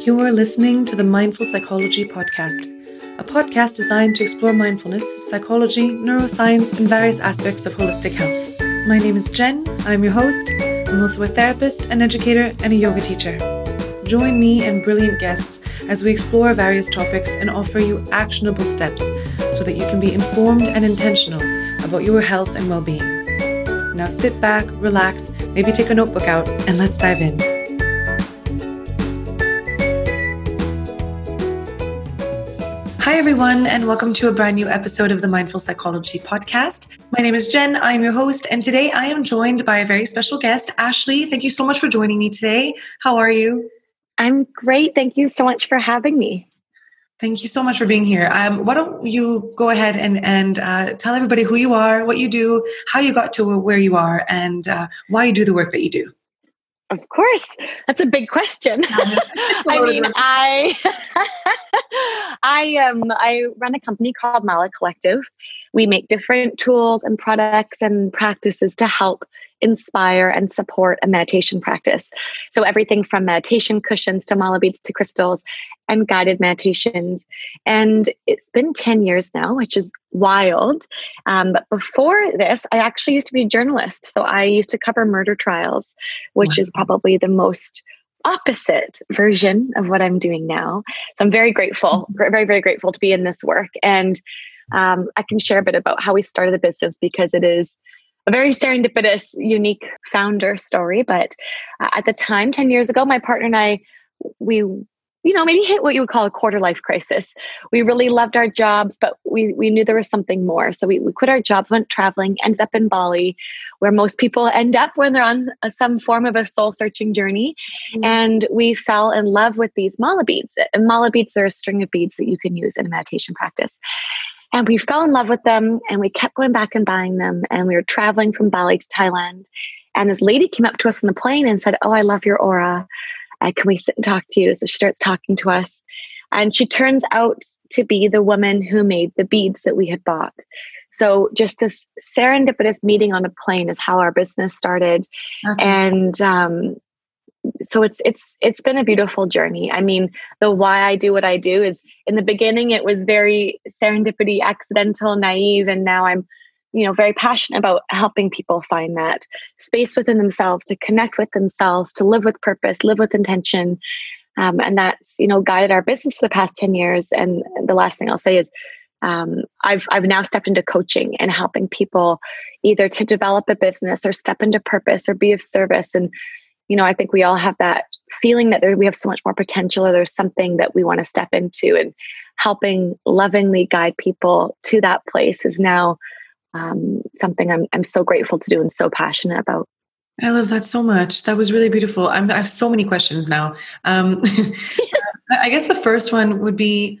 You're listening to the Mindful Psychology Podcast, a podcast designed to explore mindfulness, psychology, neuroscience, and various aspects of holistic health. My name is Jen. I'm your host. I'm also a therapist, an educator, and a yoga teacher. Join me and brilliant guests as we explore various topics and offer you actionable steps so that you can be informed and intentional about your health and well being. Now sit back, relax, maybe take a notebook out, and let's dive in. Hi, everyone, and welcome to a brand new episode of the Mindful Psychology Podcast. My name is Jen. I am your host, and today I am joined by a very special guest, Ashley. Thank you so much for joining me today. How are you? I'm great. Thank you so much for having me. Thank you so much for being here. Um, why don't you go ahead and, and uh, tell everybody who you are, what you do, how you got to where you are, and uh, why you do the work that you do? Of course, that's a big question. I mean, I I um I run a company called Mala Collective. We make different tools and products and practices to help inspire and support a meditation practice. So everything from meditation cushions to mala beads to crystals and guided meditations. And it's been 10 years now, which is wild. Um, but before this, I actually used to be a journalist. So I used to cover murder trials, which wow. is probably the most opposite version of what I'm doing now. So I'm very grateful, mm-hmm. very, very grateful to be in this work. And um, I can share a bit about how we started the business because it is a very serendipitous, unique founder story. But uh, at the time, 10 years ago, my partner and I, we you know, maybe hit what you would call a quarter life crisis. We really loved our jobs, but we, we knew there was something more. So we, we quit our jobs, went traveling, ended up in Bali, where most people end up when they're on a, some form of a soul searching journey. Mm-hmm. And we fell in love with these mala beads. And mala beads are a string of beads that you can use in a meditation practice. And we fell in love with them and we kept going back and buying them. And we were traveling from Bali to Thailand. And this lady came up to us on the plane and said, Oh, I love your aura uh, can we sit and talk to you? So she starts talking to us. And she turns out to be the woman who made the beads that we had bought. So just this serendipitous meeting on a plane is how our business started. That's and um, so it's it's it's been a beautiful journey. I mean, the why I do what I do is in the beginning it was very serendipity, accidental, naive, and now I'm you know very passionate about helping people find that space within themselves to connect with themselves to live with purpose live with intention um, and that's you know guided our business for the past 10 years and the last thing i'll say is um, I've I've now stepped into coaching and helping people either to develop a business or step into purpose or be of service. And you know, I think we all have that feeling that there, we have so much more potential, or there's something that we want to step into. And helping lovingly guide people to that place is now um, something I'm, I'm so grateful to do and so passionate about. I love that so much. That was really beautiful. I'm, i have so many questions now. Um, I guess the first one would be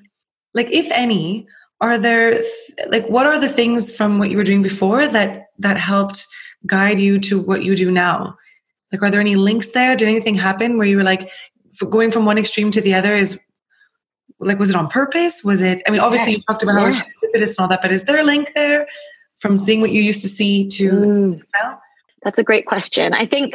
like, if any, are there like what are the things from what you were doing before that that helped guide you to what you do now? Like, are there any links there? Did anything happen where you were like going from one extreme to the other? Is like was it on purpose? Was it? I mean, obviously yeah. you talked about how yeah. and all that, but is there a link there? from seeing what you used to see to mm. now? That's a great question. I think,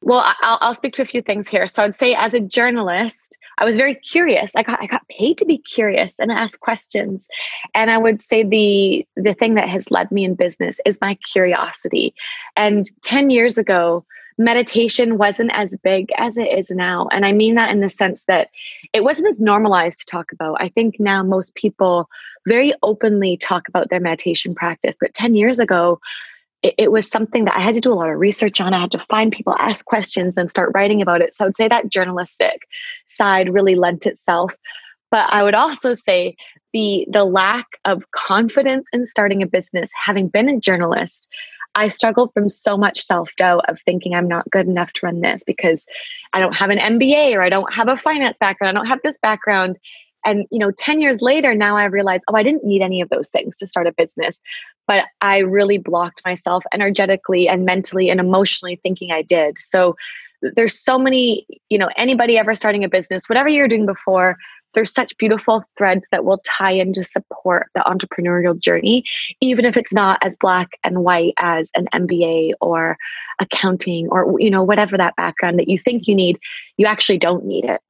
well, I'll, I'll speak to a few things here. So I'd say as a journalist, I was very curious. I got I got paid to be curious and ask questions. And I would say the the thing that has led me in business is my curiosity. And 10 years ago, meditation wasn't as big as it is now. And I mean that in the sense that it wasn't as normalized to talk about. I think now most people very openly talk about their meditation practice. But 10 years ago, it, it, was something that I had to do a lot of research on. I had to find people, ask questions, then start writing about it. So I would say that journalistic side really lent itself. But I would also say the the lack of confidence in starting a business, having been a journalist, I struggled from so much self doubt of thinking I'm not good enough to run this because I don't have an MBA or I don't have a finance background, I don't have this background. And you know, 10 years later, now I realize, oh, I didn't need any of those things to start a business, but I really blocked myself energetically and mentally and emotionally thinking I did. So there's so many, you know, anybody ever starting a business, whatever you're doing before, there's such beautiful threads that will tie in to support the entrepreneurial journey, even if it's not as black and white as an MBA or accounting or you know whatever that background that you think you need, you actually don't need it.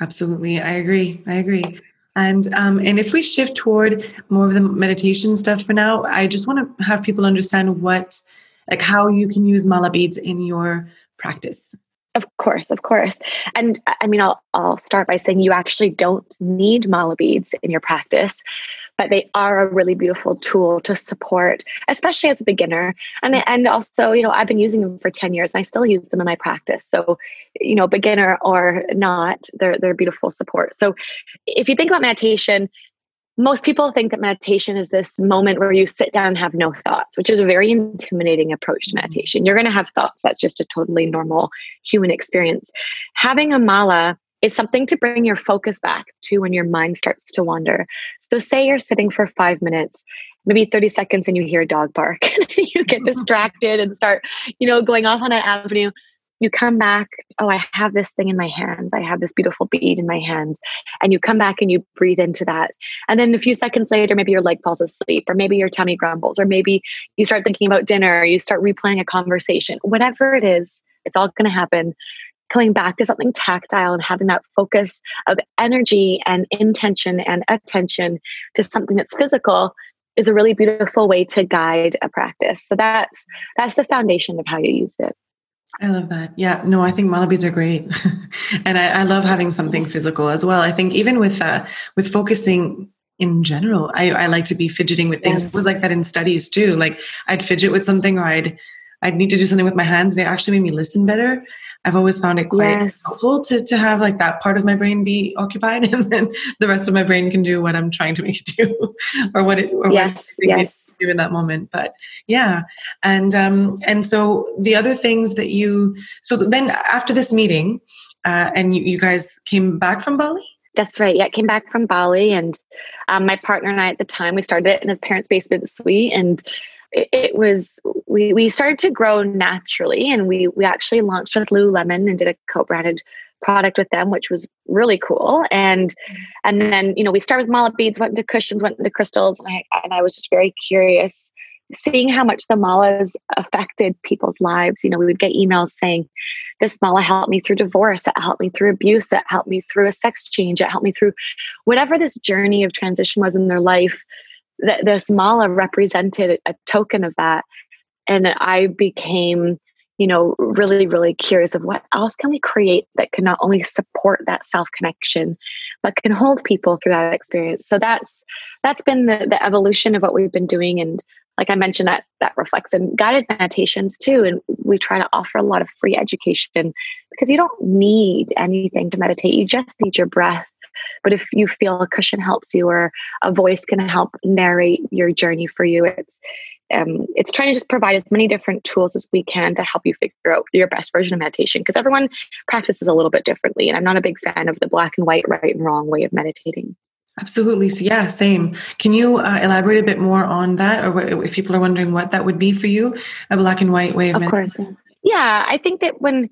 Absolutely. I agree. I agree. And um, and if we shift toward more of the meditation stuff for now, I just want to have people understand what like how you can use mala beads in your practice. Of course, of course. And I mean, I'll, I'll start by saying you actually don't need mala beads in your practice, but they are a really beautiful tool to support, especially as a beginner. And, and also, you know, I've been using them for 10 years and I still use them in my practice. So, you know, beginner or not, they're, they're beautiful support. So if you think about meditation, most people think that meditation is this moment where you sit down and have no thoughts, which is a very intimidating approach to mm-hmm. meditation. You're going to have thoughts. That's just a totally normal human experience. Having a mala is something to bring your focus back to when your mind starts to wander. So, say you're sitting for five minutes, maybe 30 seconds, and you hear a dog bark, and you get distracted and start, you know, going off on an avenue you come back, oh, I have this thing in my hands. I have this beautiful bead in my hands. And you come back and you breathe into that. And then a few seconds later, maybe your leg falls asleep, or maybe your tummy grumbles, or maybe you start thinking about dinner, or you start replaying a conversation. Whatever it is, it's all going to happen. Coming back to something tactile and having that focus of energy and intention and attention to something that's physical is a really beautiful way to guide a practice. So that's that's the foundation of how you use it. I love that. Yeah, no, I think mala beads are great, and I, I, love having something physical as well. I think even with uh, with focusing in general, I, I like to be fidgeting with things. Yes. It was like that in studies too. Like I'd fidget with something, or I'd I'd need to do something with my hands, and it actually made me listen better. I've always found it quite yes. helpful to to have like that part of my brain be occupied, and then the rest of my brain can do what I'm trying to make it do, or what it or yes, what yes. do in that moment. But yeah, and um and so the other things that you so then after this meeting, uh, and you, you guys came back from Bali. That's right. Yeah, came back from Bali, and um, my partner and I at the time we started it in his parents' basement suite, and it, was we we started to grow naturally, and we we actually launched with Lululemon and did a co-branded product with them, which was really cool. And mm-hmm. and then you know we started with mala beads, went into cushions, went into crystals, and I and I was just very curious seeing how much the malas affected people's lives. You know, we would get emails saying, This mala helped me through divorce, it helped me through abuse, it helped me through a sex change, it helped me through whatever this journey of transition was in their life this mala represented a token of that. And i became you know really really curious of what else can we create that can not only support that self connection but can hold people through that experience. So that's that's been the, the evolution of what we've been doing. And like i mentioned that that reflects in guided meditations too. And we try to offer a lot of free education because you don't need anything to meditate. You just need your breath but if you feel a cushion helps you or a voice can help narrate your journey for you, it's um, it's trying to just provide as many different tools as we can to help you figure out your best version of meditation because everyone practices a little bit differently. And I'm not a big fan of the black and white, right and wrong way of meditating. Absolutely. So yeah, same. Can you uh, elaborate a bit more on that, or if people are wondering what that would be for you, a black and white way of, of meditating? course. Yeah, I think that when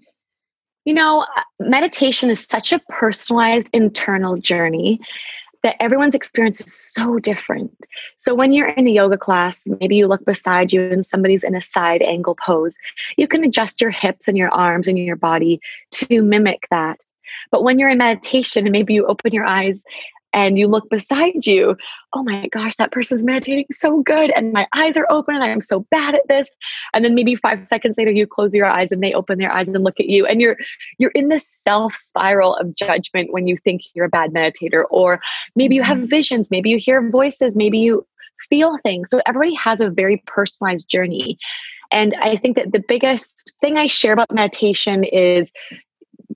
you know, meditation is such a personalized internal journey that everyone's experience is so different. So when you're in a yoga class, maybe you look beside you and somebody's in a side angle pose, you can adjust your hips and your arms and your body to mimic that. But when you're in meditation and maybe you open your eyes and you look beside you, oh my gosh, that person's meditating so good. And my eyes are open and I'm so bad at this. And then maybe five seconds later, you close your eyes and they open their eyes and look at you. And you're you're in this self spiral of judgment when you think you're a bad meditator. Or maybe you have mm-hmm. visions, maybe you hear voices, maybe you feel things. So everybody has a very personalized journey. And I think that the biggest thing I share about meditation is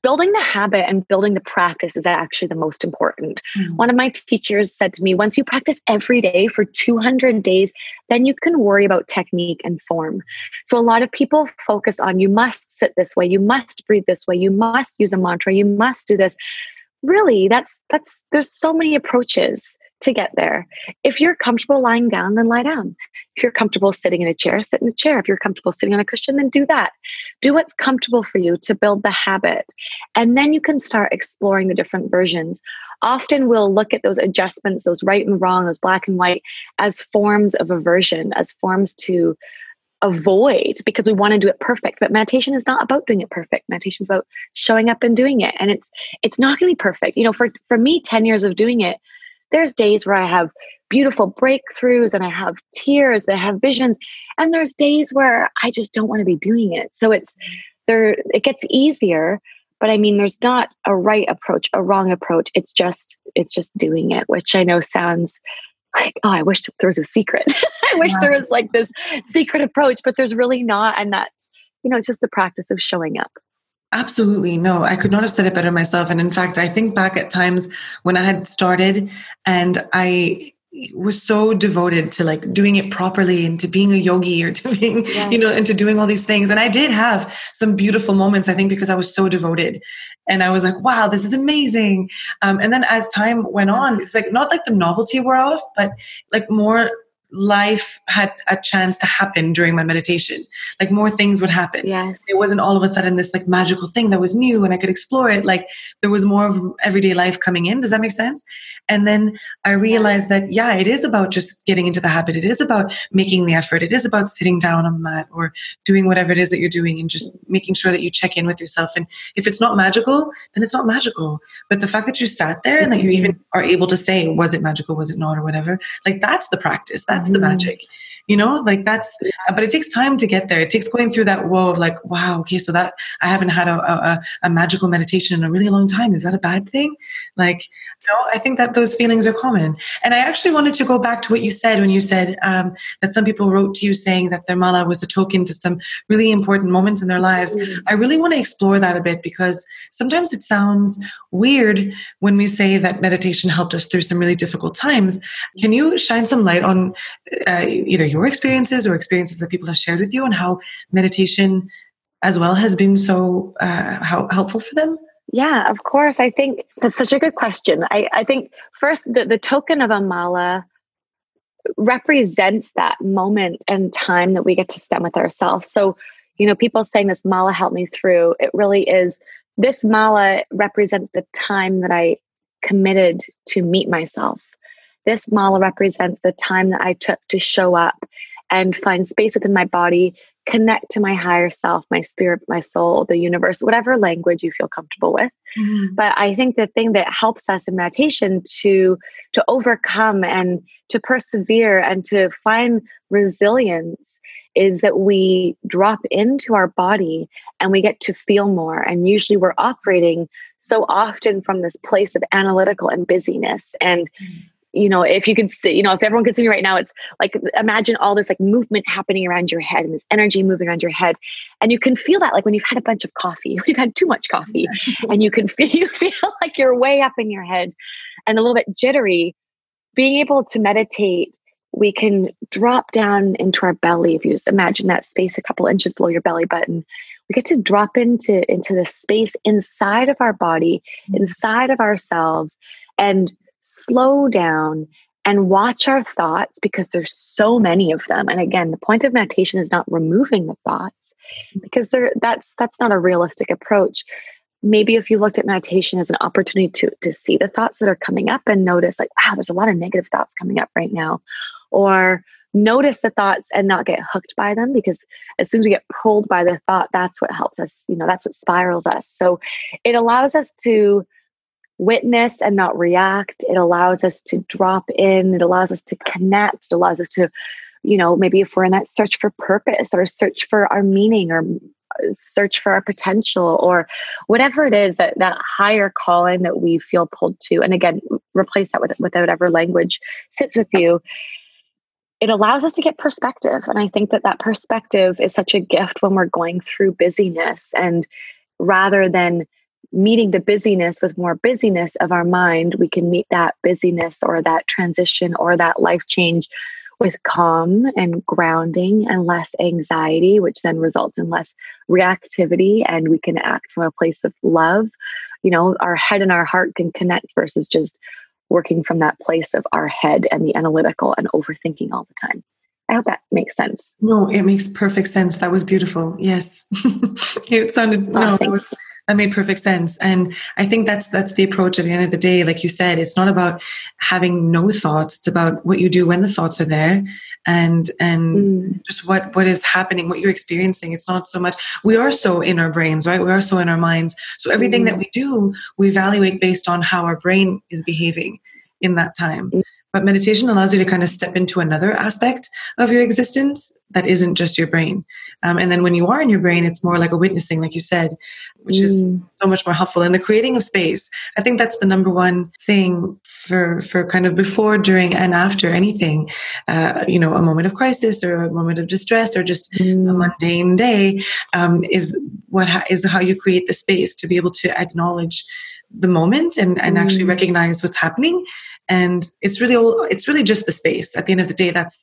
building the habit and building the practice is actually the most important. Mm-hmm. One of my teachers said to me, once you practice every day for 200 days, then you can worry about technique and form. So a lot of people focus on you must sit this way, you must breathe this way, you must use a mantra, you must do this. Really, that's that's there's so many approaches to get there. If you're comfortable lying down, then lie down. If you're comfortable sitting in a chair, sit in the chair. If you're comfortable sitting on a cushion, then do that. Do what's comfortable for you to build the habit. And then you can start exploring the different versions. Often we'll look at those adjustments, those right and wrong, those black and white, as forms of aversion, as forms to avoid because we want to do it perfect but meditation is not about doing it perfect meditation is about showing up and doing it and it's it's not going to be perfect you know for for me 10 years of doing it there's days where i have beautiful breakthroughs and i have tears i have visions and there's days where i just don't want to be doing it. So it's there it gets easier but i mean there's not a right approach a wrong approach. It's just it's just doing it which i know sounds like oh i wish there was a secret. I wish yeah. there was like this secret approach but there's really not and that's you know it's just the practice of showing up Absolutely. No, I could not have said it better myself. And in fact, I think back at times when I had started and I was so devoted to like doing it properly and to being a yogi or to being yeah. you know and to doing all these things and i did have some beautiful moments i think because i was so devoted and i was like wow this is amazing um, and then as time went on it's like not like the novelty wore off but like more life had a chance to happen during my meditation. Like more things would happen. Yes. It wasn't all of a sudden this like magical thing that was new and I could explore it. Like there was more of everyday life coming in. Does that make sense? And then I realized that, yeah, it is about just getting into the habit. It is about making the effort. It is about sitting down on the mat or doing whatever it is that you're doing and just making sure that you check in with yourself. And if it's not magical, then it's not magical. But the fact that you sat there and that you even mm-hmm. are able to say, was it magical? Was it not? Or whatever, like that's the practice. That's that's the mm. magic you know like that's but it takes time to get there. It takes going through that wall of like wow okay so that i haven't had a, a, a magical meditation in a really long time. Is that a bad thing? Like no i think that those feelings are common. And i actually wanted to go back to what you said when you said um, that some people wrote to you saying that their mala was a token to some really important moments in their lives. Mm-hmm. i really want to explore that a bit because sometimes it sounds weird when we say that meditation helped us through some really difficult times. Can you shine some light on uh, either your experiences or experiences that people have shared with you and how meditation as well has been so uh, how helpful for them? Yeah, of course. I think that's such a good question. I, I think first, the, the token of a mala represents that moment and time that we get to spend with ourselves. So, you know, people saying this mala helped me through, it really is this mala represents the time that I committed to meet myself this mala represents the time that I took to show up and find space within my body, connect to my higher self, my spirit, my soul, the universe, whatever language you feel comfortable with. Mm-hmm. But I think the thing that helps us in meditation to to overcome and to persevere and to find resilience is that we drop into our body and we get to feel more. And usually we're operating so often from this place of analytical and busyness. And mm-hmm you know, if you could see, you know, if everyone could see me right now, it's like imagine all this like movement happening around your head and this energy moving around your head. And you can feel that like when you've had a bunch of coffee, when you've had too much coffee, and you can feel you feel like you're way up in your head and a little bit jittery. Being able to meditate, we can drop down into our belly. If you just imagine that space a couple inches below your belly button, we get to drop into into the space inside of our body, mm-hmm. inside of ourselves, and slow down and watch our thoughts because there's so many of them. And again the point of meditation is not removing the thoughts mm-hmm. because there that's that's not a realistic approach. Maybe if you looked at meditation as an opportunity to to see the thoughts that are coming up and notice like wow there's a lot of negative thoughts coming up right now. Or notice the thoughts and not get hooked by them because as soon as we get pulled by the thought that's what helps us you know that's what spirals us. So it allows us to witness and not react. It allows us to drop in. It allows us to connect. It allows us to, you know, maybe if we're in that search for purpose or search for our meaning or uh, search for our potential or whatever it is that that higher calling that we feel pulled to and again replace that with with whatever language sits with you it allows us to get perspective and i think that that perspective is such a gift when we're going through busyness and rather than meeting the busyness with more busyness of our mind, we can meet that busyness or that transition or that life change with calm and grounding and less anxiety, which then results in less reactivity. And we can act from a place of love. You know, our head and our heart can connect versus just working from that place of our head and the analytical and overthinking all the time. I hope that makes sense. No, it makes perfect sense. That was beautiful. Yes. it sounded, oh, no, that was, that made perfect sense. And i think that's that's the approach at the end of the day. Like you said it's not about having no thoughts. It's about what you do when the thoughts are there and and mm. just what what is happening what you're experiencing. It's not so much we are so in our brains right? We are so in our minds. So everything mm. that we do we evaluate based on how our brain is behaving in that time. Mm. But meditation allows you to kind of step into another aspect of your existence that isn't just your brain. Um, and then when you are in your brain, it's more like a witnessing, like you said, which mm. is so much more helpful. And the creating of space, I think that's the number one thing for for kind of before, during, and after anything. Uh, you know, a moment of crisis or a moment of distress or just mm. a mundane day um, is what ha- is how you create the space to be able to acknowledge the moment and, and mm. actually recognize what's happening. And it's really all it's really just the space. At the end of the day that's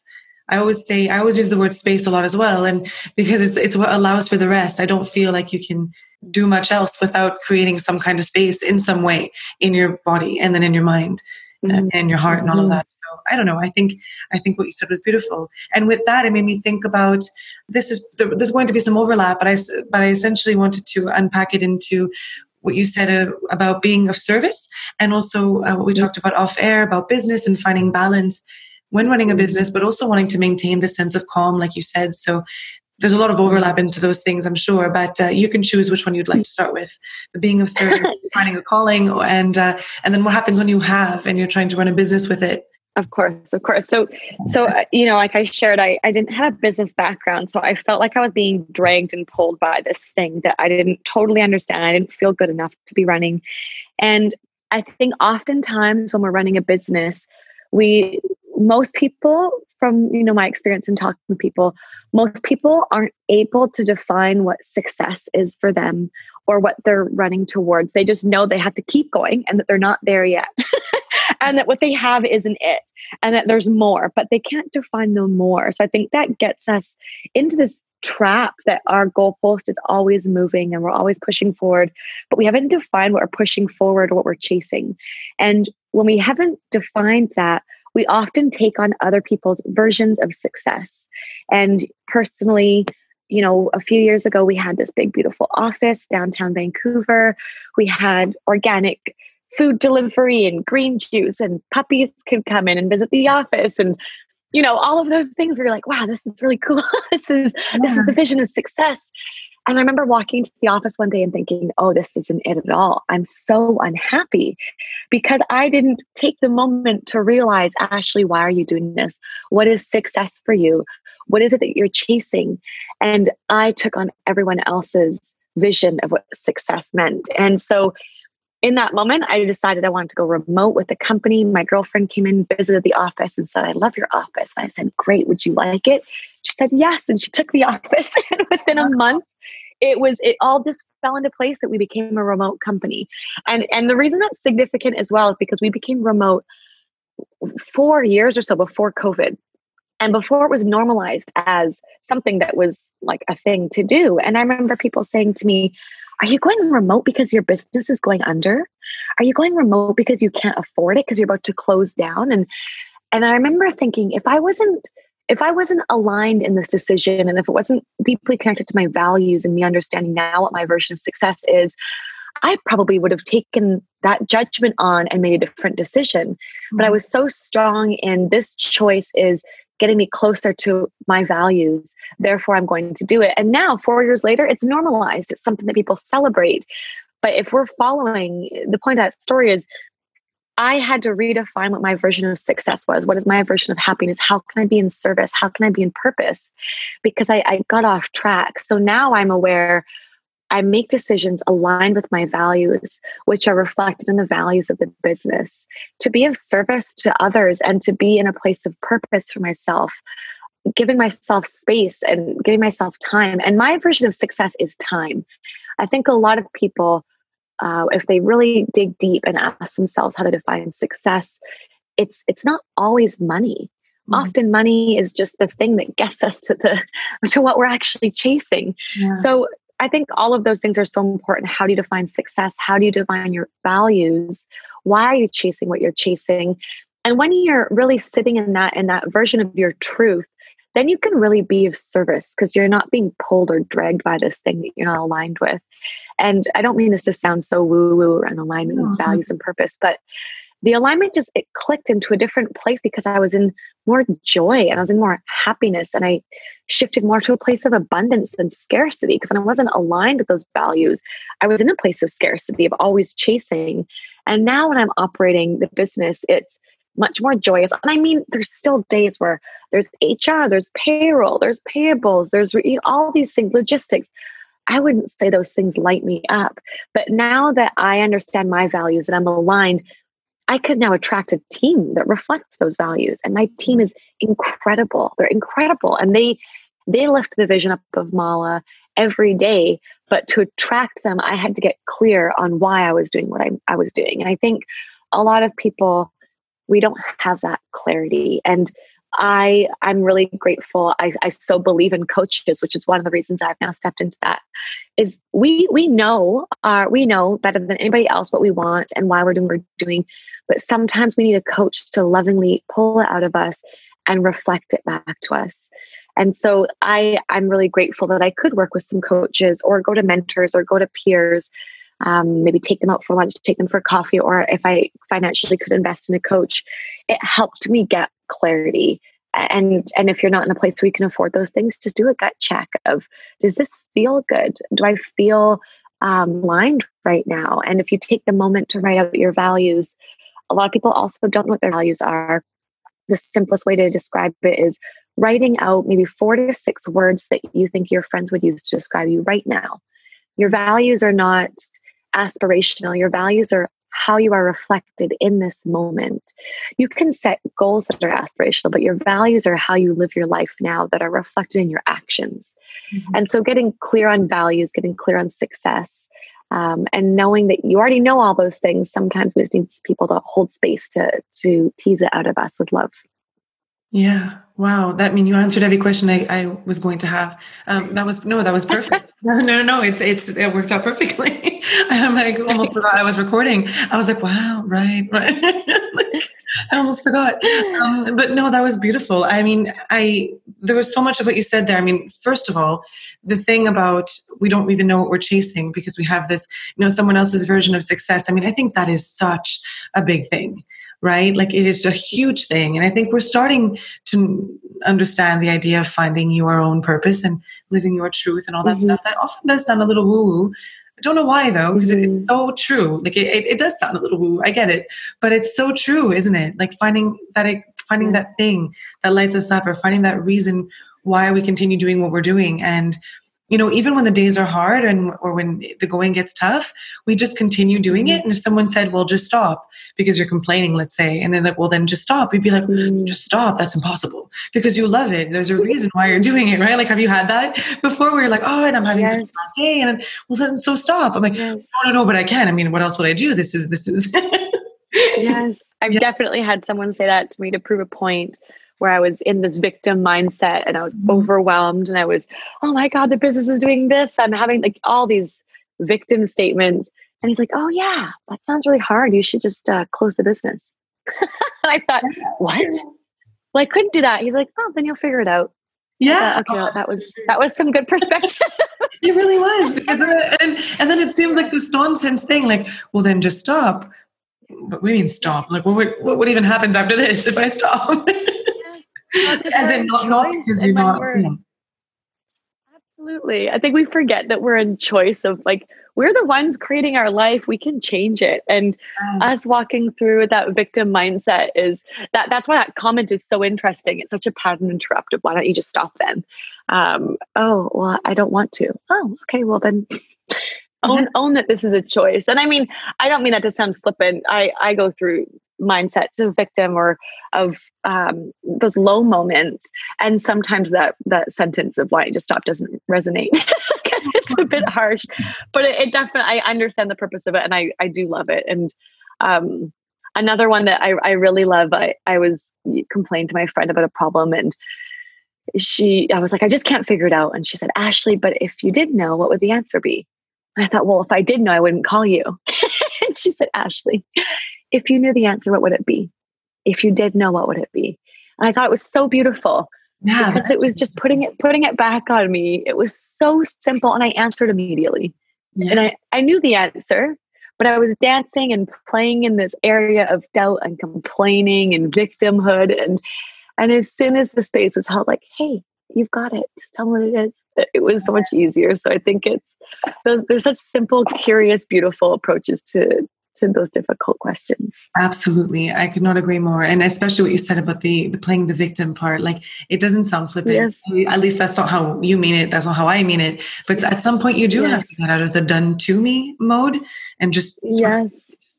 i always say i always use the word space a lot as well. And because it's it's what allows for the rest. I don't feel like you can do much else without creating some kind of space in some way in your body and then in your mind mm-hmm. and your heart and all of mm-hmm. that. So i don't know. I think i think what you said was beautiful. And with that it made me think about this is there's going to be some overlap but i but i essentially wanted to unpack it into what you said uh, about being of service and also uh, what we talked about off air about business and finding balance when running a business but also wanting to maintain the sense of calm like you said. So there's a lot of overlap into those things i'm sure but uh, you can choose which one you'd like to start with the being of service finding a calling and uh, and then what happens when you have and you're trying to run a business with it of course, of course. So, so uh, you know, like I shared, I I didn't have a business background, so I felt like I was being dragged and pulled by this thing that I didn't totally understand. I didn't feel good enough to be running, and I think oftentimes when we're running a business, we most people from you know my experience in talking to people most people aren't able to define what success is for them or what they're running towards they just know they have to keep going and that they're not there yet and that what they have isn't it and that there's more but they can't define no more. So i think that gets us into this trap that our goalpost is always moving and we're always pushing forward but we haven't defined what we're pushing forward or what we're chasing. And when we haven't defined that we often take on other people's versions of success. And personally you know, a few years ago, we had this big, beautiful office downtown Vancouver. We had organic food delivery and green juice and puppies could come in and visit the office and you know all of those things where you're like wow this is really cool. This is yeah. this is the vision of success. And i remember walking to the office one day and thinking oh this isn't it at all. I'm so unhappy. Because i didn't take the moment to realize ashley why are you doing this? What is success for you? What is it that you're chasing? And i took on everyone else's vision of what success meant. And so in that moment, I decided I wanted to go remote with the company. My girlfriend came in, visited the office, and said, I love your office. And I said, Great, would you like it? She said, Yes. And she took the office. and within a month, it was it all just fell into place that we became a remote company. And and the reason that's significant as well is because we became remote four years or so before COVID. And before it was normalized as something that was like a thing to do. And I remember people saying to me, are you going remote because your business is going under? Are you going remote because you can't afford it because you're about to close down? And and I remember thinking if I wasn't if I wasn't aligned in this decision and if it wasn't deeply connected to my values and me understanding now what my version of success is, I probably would have taken that judgment on and made a different decision. Mm-hmm. But I mm-hmm. was so strong in this choice is getting me closer to my values. Therefore, I'm going to do it. And now, four years later, it's normalized. It's something that people celebrate. But if we're following the point of that story is I had to redefine what my version of success was. What is my version of happiness? How can I be in service? How can I be in purpose? Because I, I got off track. So now I'm aware I make decisions aligned with my values, which are reflected in the values of the business, to be of service to others and to be in a place of purpose for myself, giving myself space and giving myself time. And my version of success is time. I think a lot of people, uh, if they really dig deep and ask themselves how to define success, it's it's not always money. Mm-hmm. Often money is just the thing that gets us to the to what we're actually chasing. Yeah. So I think all of those things are so important. How do you define success? How do you define your values? Why are you chasing what you're chasing? And when you're really sitting in that in that version of your truth, then you can really be of service because you're not being pulled or dragged by this thing that you're not aligned with. And I don't mean this to sound so woo woo and alignment mm-hmm. with values and purpose, but the alignment just it clicked into a different place because I was in more joy and I was in more happiness and I shifted more to a place of abundance than scarcity because when I wasn't aligned with those values, I was in a place of scarcity of always chasing. And now when I'm operating the business, it's much more joyous. And I mean, there's still days where there's HR, there's payroll, there's payables, there's all these things, logistics. I wouldn't say those things light me up. But now that I understand my values and I'm aligned, I could now attract a team that reflects those values. And my team is incredible. They're incredible. And they they lift the vision up of Mala every day. But to attract them, I had to get clear on why I was doing what I, I was doing. And I think a lot of people we don't have that clarity. And I I'm really grateful. I, I so believe in coaches, which is one of the reasons I've now stepped into that. Is we we know uh, we know better than anybody else what we want and why we're doing what we're doing, but sometimes we need a coach to lovingly pull it out of us and reflect it back to us. And so I I'm really grateful that I could work with some coaches or go to mentors or go to peers um, maybe take them out for lunch, take them for coffee, or if I financially could invest in a coach, it helped me get clarity. And and if you're not in a place where you can afford those things, just do a gut check of does this feel good? Do I feel um, aligned right now? And if you take the moment to write out your values, a lot of people also don't know what their values are. The simplest way to describe it is writing out maybe four to six words that you think your friends would use to describe you right now. Your values are not aspirational. Your values are how you are reflected in this moment. You can set goals that are aspirational, but your values are how you live your life now that are reflected in your actions. Mm-hmm. And so, getting clear on values, getting clear on success, um, and knowing that you already know all those things, sometimes we just need people to hold space to to tease it out of us with love. Yeah. Wow. That I mean you answered every question I, I was going to have. Um, that was no, that was perfect. no, no, no. It's it's it worked out perfectly. I'm like almost forgot I was recording. I was like, wow, right, right. like, I almost forgot. Um, but no, that was beautiful. I mean, I there was so much of what you said there. I mean, first of all, the thing about we don't even know what we're chasing because we have this, you know, someone else's version of success. I mean, I think that is such a big thing right? Like it is a huge thing. And I think we're starting to understand the idea of finding your own purpose and living your truth and all that mm-hmm. stuff. That often does sound a little woo woo. I don't know why though, because mm-hmm. it's so true. Like it, it, it, does sound a little woo. I get it, but it's so true, isn't it? Like finding that, it, finding that thing that lights us up, or finding that reason why we continue doing what we're doing, and you know even when the days are hard and or when the going gets tough we just continue doing it. And if someone said well just stop because you're complaining let's say and then like well then just stop we'd be like mm. just stop that's impossible because you love it. There's a reason why you're doing it right? Like have you had that before where you're like oh and i'm having yes. such a bad day and I'm, well then so stop. I'm like yes. no no no but i can. I mean what else would i do? This is this is yes. I've yeah. definitely had someone say that to me to prove a point where I was in this victim mindset and I was mm-hmm. overwhelmed and I was, oh my God, the business is doing this. I'm having like all these victim statements. And he's like, oh yeah, that sounds really hard. You should just uh, close the business. I thought, what? Well, I couldn't do that. He's like, oh, then you'll figure it out. Yeah. Thought, okay, oh, that was that was some good perspective. it really was because then, and and then it seems like this nonsense thing. Like, well, then just stop. But what do you mean stop? Like, what what, what even happens after this if I stop? As in, not, not because you're not. Absolutely. I think we forget that we're in choice of like, we're the ones creating our life. We can change it. And yes. us walking through that victim mindset is that that's why that comment is so interesting. It's such a pattern interruptive. Why don't you just stop then? Um, oh, well, I don't want to. Oh, okay. Well, then own, own that this is a choice. And I mean, I don't mean that to sound flippant. I, I go through mindsets of victim or of um, those low moments. And sometimes that that sentence of why you just stop doesn't resonate because it's a bit harsh. But it, it, definitely i understand the purpose of it and i i do love it. And um, another one that i, I really love I, I was complained to my friend about a problem and she i was like i just can't figure it out. And she said ashley but if you did know what would the answer be? And i thought well if i did know i wouldn't call you. And she said ashley if you knew the answer, what would it be? If you did know, what would it be? And I thought it was so beautiful Yeah, because it was just putting it putting it back on me. It was so simple, and I answered immediately. Yeah. And I, I knew the answer, but I was dancing and playing in this area of doubt and complaining and victimhood. And and as soon as the space was held, like, hey, you've got it. Just tell me what it is. It was so much easier. So I think it's there's such simple, curious, beautiful approaches to to those difficult questions. Absolutely. I could not agree more. And especially what you said about the, the playing the victim part. Like it doesn't sound flippant. Yes. At least that's not how you mean it. That's not how I mean it. But at some point you do yes. have to get out of the done to me mode and just yes.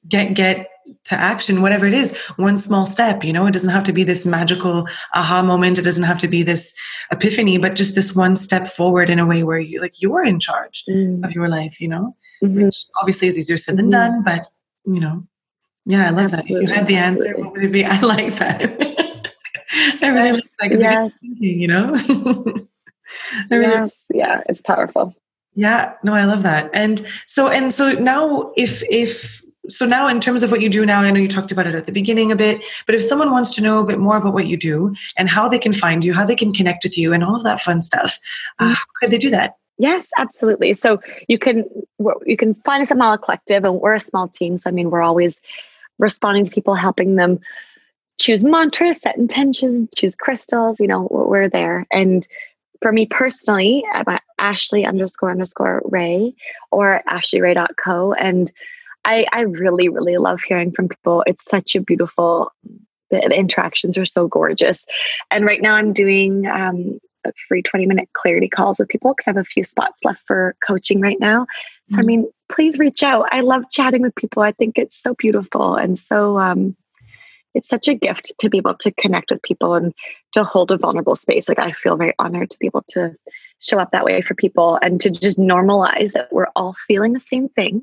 get get to action, whatever it is, one small step, you know, it doesn't have to be this magical aha moment. It doesn't have to be this epiphany, but just this one step forward in a way where you like you're in charge mm. of your life, you know, mm-hmm. which obviously is easier said than mm-hmm. done, but you know, yeah, I love absolutely, that. If you had the answer, what would it be? I like that. I really yes, like that. Yes. Thinking, you know? really, yes, yeah, it's powerful. Yeah, no, I love that. And so, and so now, if if so, now in terms of what you do now, I know you talked about it at the beginning a bit, but if someone wants to know a bit more about what you do and how they can find you, how they can connect with you, and all of that fun stuff, uh, mm-hmm. how could they do that? Yes, absolutely. So you can you can find us at Mala Collective, and we're a small team. So I mean, we're always responding to people, helping them choose mantras, set intentions, choose crystals. You know, we're there. And for me personally, I'm at Ashley underscore underscore Wray or AshleyWray.co. And I, I really, really love hearing from people. It's such a beautiful, the, the interactions are so gorgeous. And right now I'm doing um, free 20 minute clarity calls with people because I have a few spots left for coaching right now. So, mm-hmm. I mean, please reach out. I love chatting with people. I think it's so beautiful and so, um, it's such a gift to be able to connect with people and to hold a vulnerable space. Like, I feel very honored to be able to show up that way for people and to just normalize that we're all feeling the same thing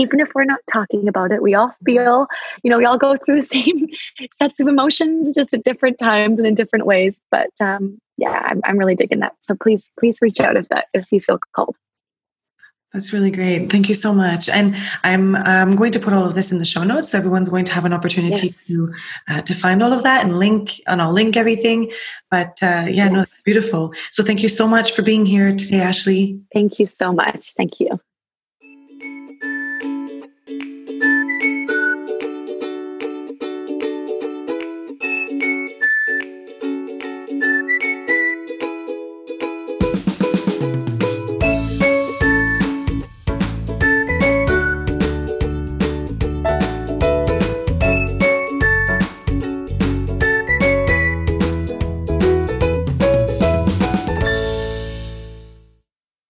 even if we're not talking about it we all feel you know we all go through the same sets of emotions just at different times and in different ways but um, yeah, I'm, I'm really digging that. So please, please reach out if that if you feel called. That's really great. Thank you so much. And I'm I'm going to put all of this in the show notes, so everyone's going to have an opportunity yes. to uh, to find all of that and link and I'll link everything. But uh, yeah, yes. no, it's beautiful. So thank you so much for being here today, Ashley. Thank you so much. Thank you.